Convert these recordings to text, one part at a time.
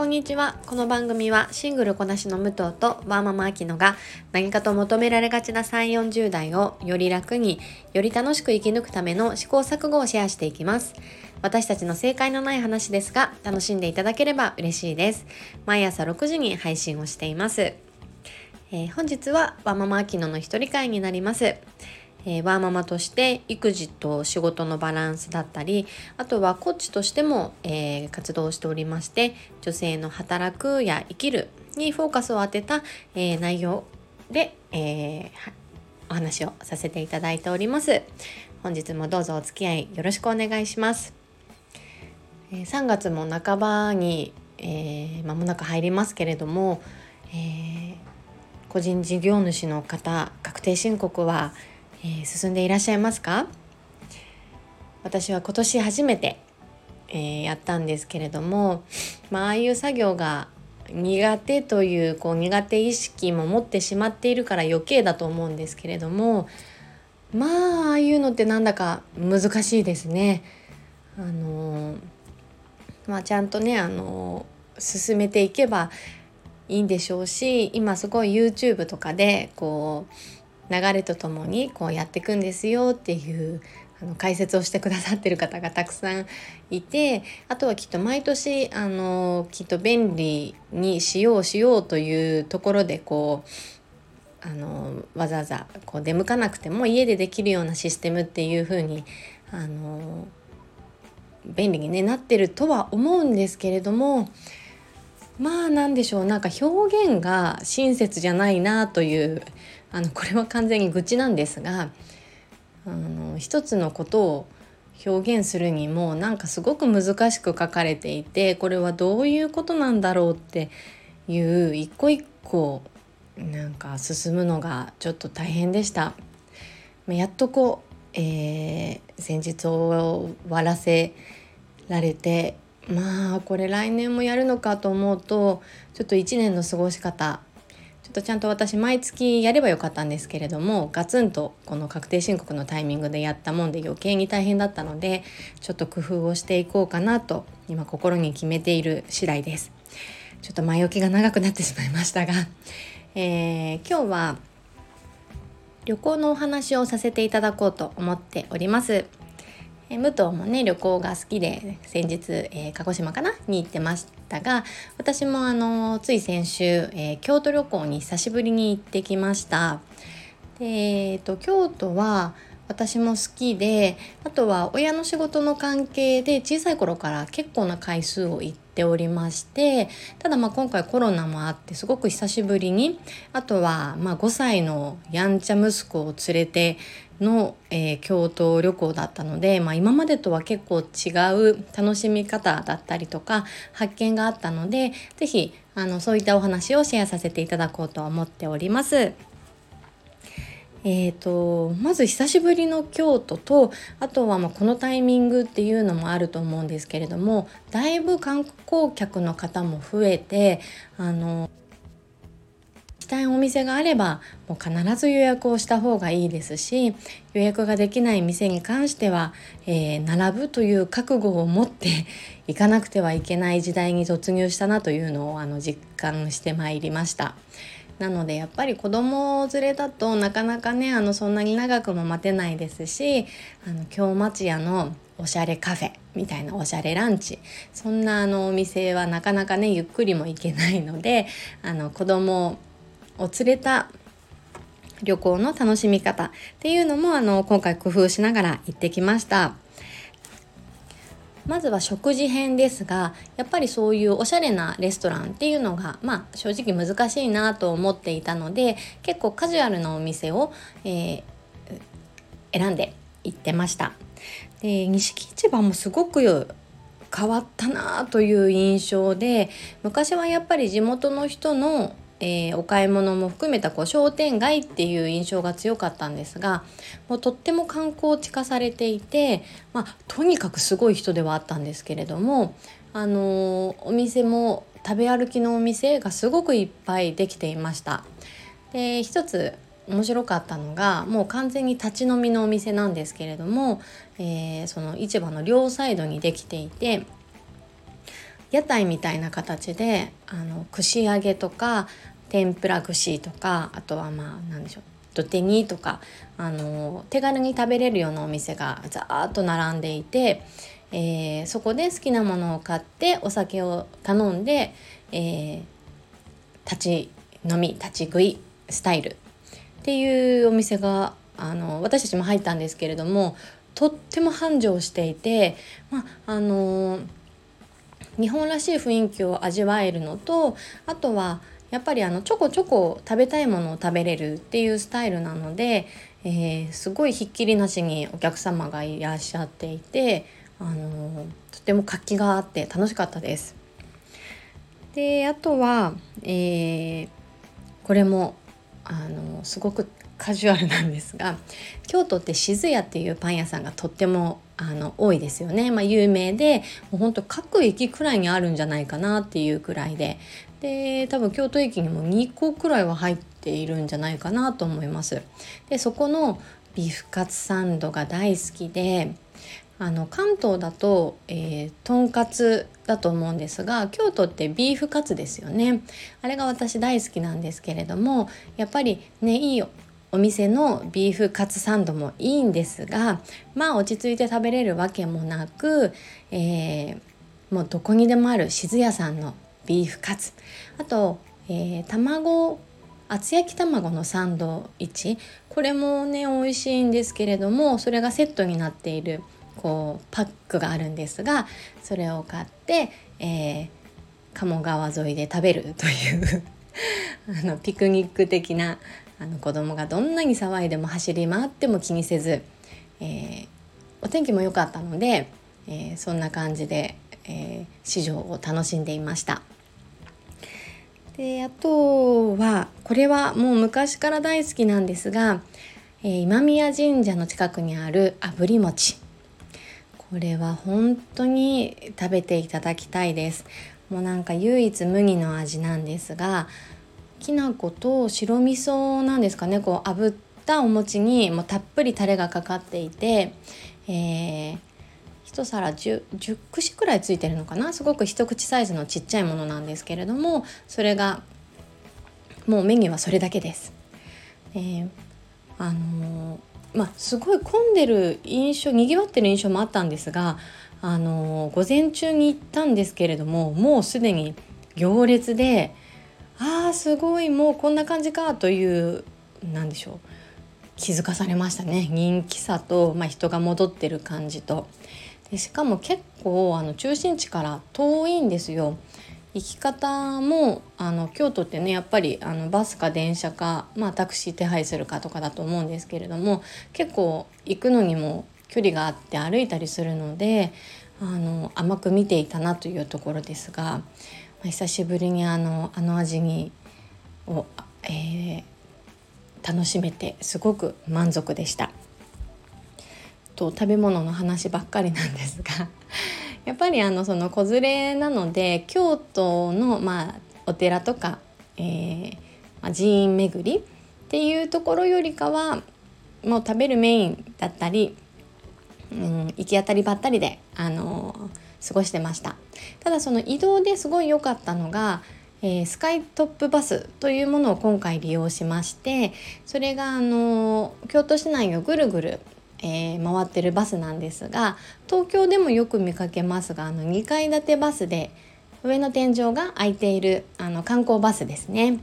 こんにちは。この番組はシングルこなしの武藤とワーママアキノが何かと求められがちな3、40代をより楽により楽しく生き抜くための試行錯誤をシェアしていきます。私たちの正解のない話ですが楽しんでいただければ嬉しいです。毎朝6時に配信をしています。えー、本日はワーママアキノの一人会になります。えー、ワーママとして育児と仕事のバランスだったりあとはコーチとしても、えー、活動しておりまして女性の働くや生きるにフォーカスを当てた、えー、内容で、えお話をさせていただいております。本日もどうぞお付き合いよろしくお願いします、え3月も半ばに、え間もなく入りますけれども、え個人事業主の方確定申告はえー、進んでいらっしゃいますか？私は今年初めて、えー、やったんですけれども、まあ、あいう作業が苦手というこう苦手意識も持ってしまっているから余計だと思うんですけれどもまあああいうのってなんだか難しいですね。あのまあ、ちゃんとねあの進めていけばいいんでしょうし今すごい YouTube とかでこう流れとともにこうやっていくんですよっていうあの解説をしてくださってる方がたくさんいてあとはきっと毎年あのきっと便利にしようしようというところでこうあのわざわざこう出向かなくても家でできるようなシステムっていう風にあの便利に、ね、なってるとは思うんですけれどもまあ何でしょう。なんか表現が親切じゃないなというあのこれは完全に愚痴なんですがあの一つのことを表現するにもなんかすごく難しく書かれていてこれはどういうことなんだろうっていう一個一個なんか進むのがちょっと大変でした。やっとこう、えー、先日終わらせられてまあこれ来年もやるのかと思うとちょっと1年の過ごし方っとちゃんと私毎月やればよかったんですけれどもガツンとこの確定申告のタイミングでやったもんで余計に大変だったのでちょっと工夫をしていこうかなと今心に決めている次第です。ちょっと前置きが長くなってしまいましたが、えー、今日は旅行のお話をさせていただこうと思っております。え武藤もね旅行が好きで先日、えー、鹿児島かなに行ってましたが私もあのつい先週、えー、京都旅行に久しぶりに行ってきました。でえーと、京都は私も好きであとは親の仕事の関係で小さい頃から結構な回数を行っておりましてただまあ今回コロナもあってすごく久しぶりにあとはま5歳のやんちゃ息子を連れての、えー、京都旅行だったので、まあ、今までとは結構違う楽しみ方だったりとか発見があったので是非そういったお話をシェアさせていただこうと思っております。えーと、まず久しぶりの京都とあとはまこのタイミングっていうのもあると思うんですけれどもだいぶ観光客の方も増えてあのたいお店があればもう必ず予約をした方がいいですし予約ができない店に関しては、えー、並ぶという覚悟を持って 行かなくてはいけない時代に突入したなというのをあの実感してまいりました。なのでやっぱり子供を連れだとなかなかねあのそんなに長くも待てないですしあの京町屋のおしゃれカフェみたいなおしゃれランチそんなあのお店はなかなかねゆっくりも行けないのであの子供を連れた旅行の楽しみ方っていうのもあの今回工夫しながら行ってきました。まずは食事編ですがやっぱりそういうおしゃれなレストランっていうのがまあ正直難しいなと思っていたので結構カジュアルなお店を、えー、選んで行ってました。で錦市場もすごく変わったなという印象で昔はやっぱり地元の人のえー、お買い物も含めたこう商店街っていう印象が強かったんですがもうとっても観光地化されていて、まあ、とにかくすごい人ではあったんですけれども、あのー、お店も食べ歩きのお店がすごくいっぱいできていました。で一つ面白かったのがもう完全に立ち飲みのお店なんですけれども、えー、その市場の両サイドにできていて屋台みたいな形であの串揚げとか天ぷら串とかあとはまあ何でしょう土手煮とかあの手軽に食べれるようなお店がざーっと並んでいて、えー、そこで好きなものを買ってお酒を頼んで、えー、立ち飲み立ち食いスタイル。っていうお店があの私たちも入ったんですけれどもとっても繁盛していて、まああの日本らしい雰囲気を味わえるのとあとはやっぱりあのちょこちょこ食べたいものを食べれるっていうスタイルなので、えー、すごいひっきりなしにお客様がいらっしゃっていて、あのとても活気があって楽しかったです。であとは、えー、これもあのすごくカジュアルなんですが京都って静屋っていうパン屋さんがとってもあの多いですよね、まあ、有名でもうほんと各駅くらいにあるんじゃないかなっていうくらいで。で多分京都駅にも2個くらいは入っているんじゃないかなと思います。でそこのビーフカツサンドが大好きであの関東だと、えー、とんかつだと思うんですが京都ってビーフカツですよね。あれが私大好きなんですけれどもやっぱりねいいよお店のビーフカツサンドもいいんですがまあ落ち着いて食べれるわけもなく、えー、もうどこにでもある静屋さんのビーフカツ。あと、えー、卵厚焼き卵のサンドイッチ。これもね美味しいんですけれどもそれがセットになっているこうパックがあるんですがそれを買って、えー、鴨川沿いで食べるという あのピクニック的なあの子供がどんなに騒いでも走り回っても気にせず、えー、お天気も良かったので、えー、そんな感じで、えー、市場を楽しんでいました。であとはこれはもう昔から大好きなんですが、えー、今宮神社の近くにある炙り餅これは本当に食べていただきたいですもうなんか唯一麦の味なんですがきな粉と白味噌なんですかねこう炙ったお餅にもうたっぷりタレがかかっていて、えー、1皿 10, 10串くらいついてるのかなすごく一口サイズのちっちゃいものなんですけれどもそれがもうメニューはそれだけです。えー、あのー、まあすごい混んでる印象にぎわってる印象もあったんですがあの午前中に行ったんですけれどももうすでに行列であーすごい。もうこんな感じかという何でしょう。気づかされましたね。人気さと、まあ、人が戻ってる感じと。でしかも結構あの中心地から遠いんですよ。行き方もあの京都ってねやっぱりあのバスか電車か、まあ、タクシー手配するかとかだと思うんですけれども結構行くのにも距離があって歩いたりするのであの甘く見ていたなというところですがあ、久しぶりにあのあの味にを、えー、楽しめてすごく満足でした。と食べ物の話ばっかりなんですが やっぱりあのその子連れなので京都の、まあ、お寺とか、えーまあ、寺院巡りっていうところよりかはもう食べるメインだったり、うん、行き当たりばったりであのー過ごしてましたただその移動ですごい良かったのが、えー、スカイトップバスというものを今回利用しましてそれがあの京都市内をぐるぐるえー、回ってるバスなんですが東京でもよく見かけますがあの2階建てバスで上の天井が開いているあの観光バスですね。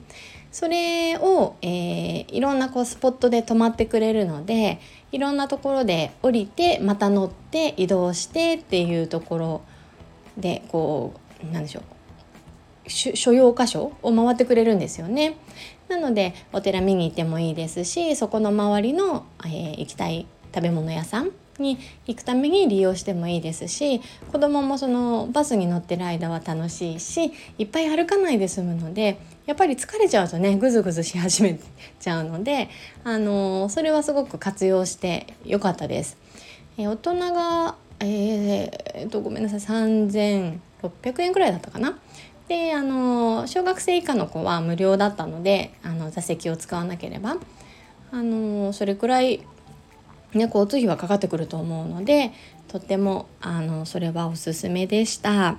それを、えー、いろんなこうスポットで止まってくれるのでいろんなところで降りてまた乗って移動してっていうところでこうなんでしょう所要箇所を回ってくれるんですよね。なのでお寺見に行ってもいいですしそこの周りの、えー、行きたい食べ物屋さんに行くために利用してもいいですし子供もそのバスに乗ってる間は楽しいしいっぱい歩かないで済むのでやっぱり疲れちゃうとねぐずぐずし始めちゃうので、あのそれはすごく活用してよかったです。え大人がえー、とごめんなさい3600円くらいだったかな？であの小学生以下の子は無料だったのであの座席を使わなければあのそれくらいね、交通費はかかってくると思うのでとってもあのそれはおすすめでした。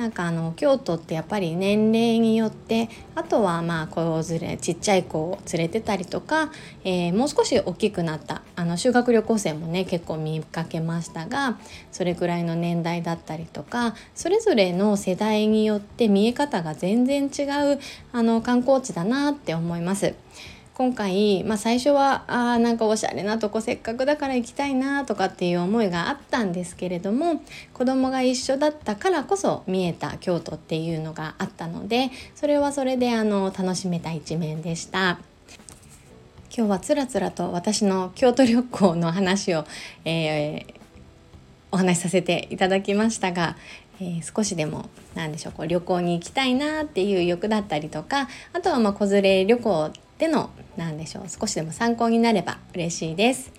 なんかあの京都ってやっぱり年齢によってあとはまあ子連れちっちゃい子を連れてたりとか、えー、もう少し大きくなったあの修学旅行生もね結構見かけましたがそれくらいの年代だったりとかそれぞれの世代によって見え方が全然違うあの観光地だなって思います。今回、まあ、最初はあなんかおしゃれなとこせっかくだから行きたいなとかっていう思いがあったんですけれども子供が一緒だったからこそ見えた京都っていうのがあったのでそれはそれであの楽しめた一面でした。今日はつらつらと私の京都旅行の話を、えー、お話しさせていただきましたが、えー、少しでも何でしょうこう旅行に行きたいなっていう欲だったりとかあとはまあ子連れ旅行での何でしょう少しでも参考になれば嬉しいです。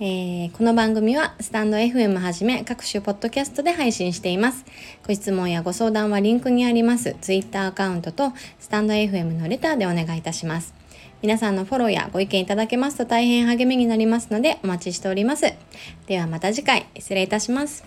えー、この番組はスタンド FM はじめ各種ポッドキャストで配信しています。ご質問やご相談はリンクにあります Twitter アカウントとスタンド FM のレターでお願いいたします。皆さんのフォローやご意見いただけますと大変励みになりますのでお待ちしております。ではまた次回失礼いたします。